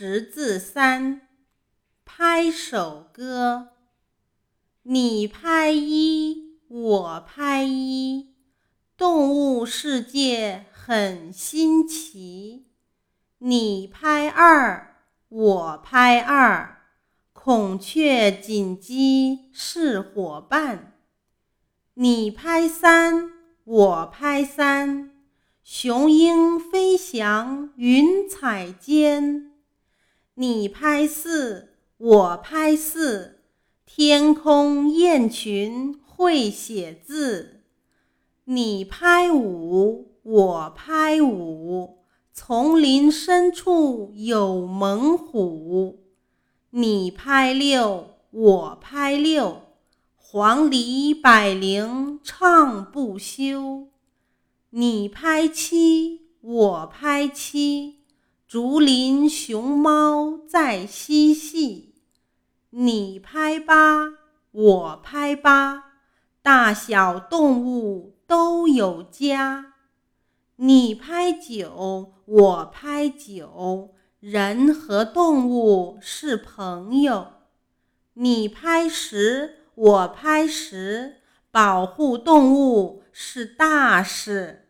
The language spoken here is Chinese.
识字三，拍手歌。你拍一，我拍一，动物世界很新奇。你拍二，我拍二，孔雀锦鸡是伙伴。你拍三，我拍三，雄鹰飞翔云彩间。你拍四，我拍四，天空雁群会写字。你拍五，我拍五，丛林深处有猛虎。你拍六，我拍六，黄鹂百灵唱不休。你拍七，我拍七。竹林熊猫在嬉戏，你拍八，我拍八，大小动物都有家。你拍九，我拍九，人和动物是朋友。你拍十，我拍十，保护动物是大事。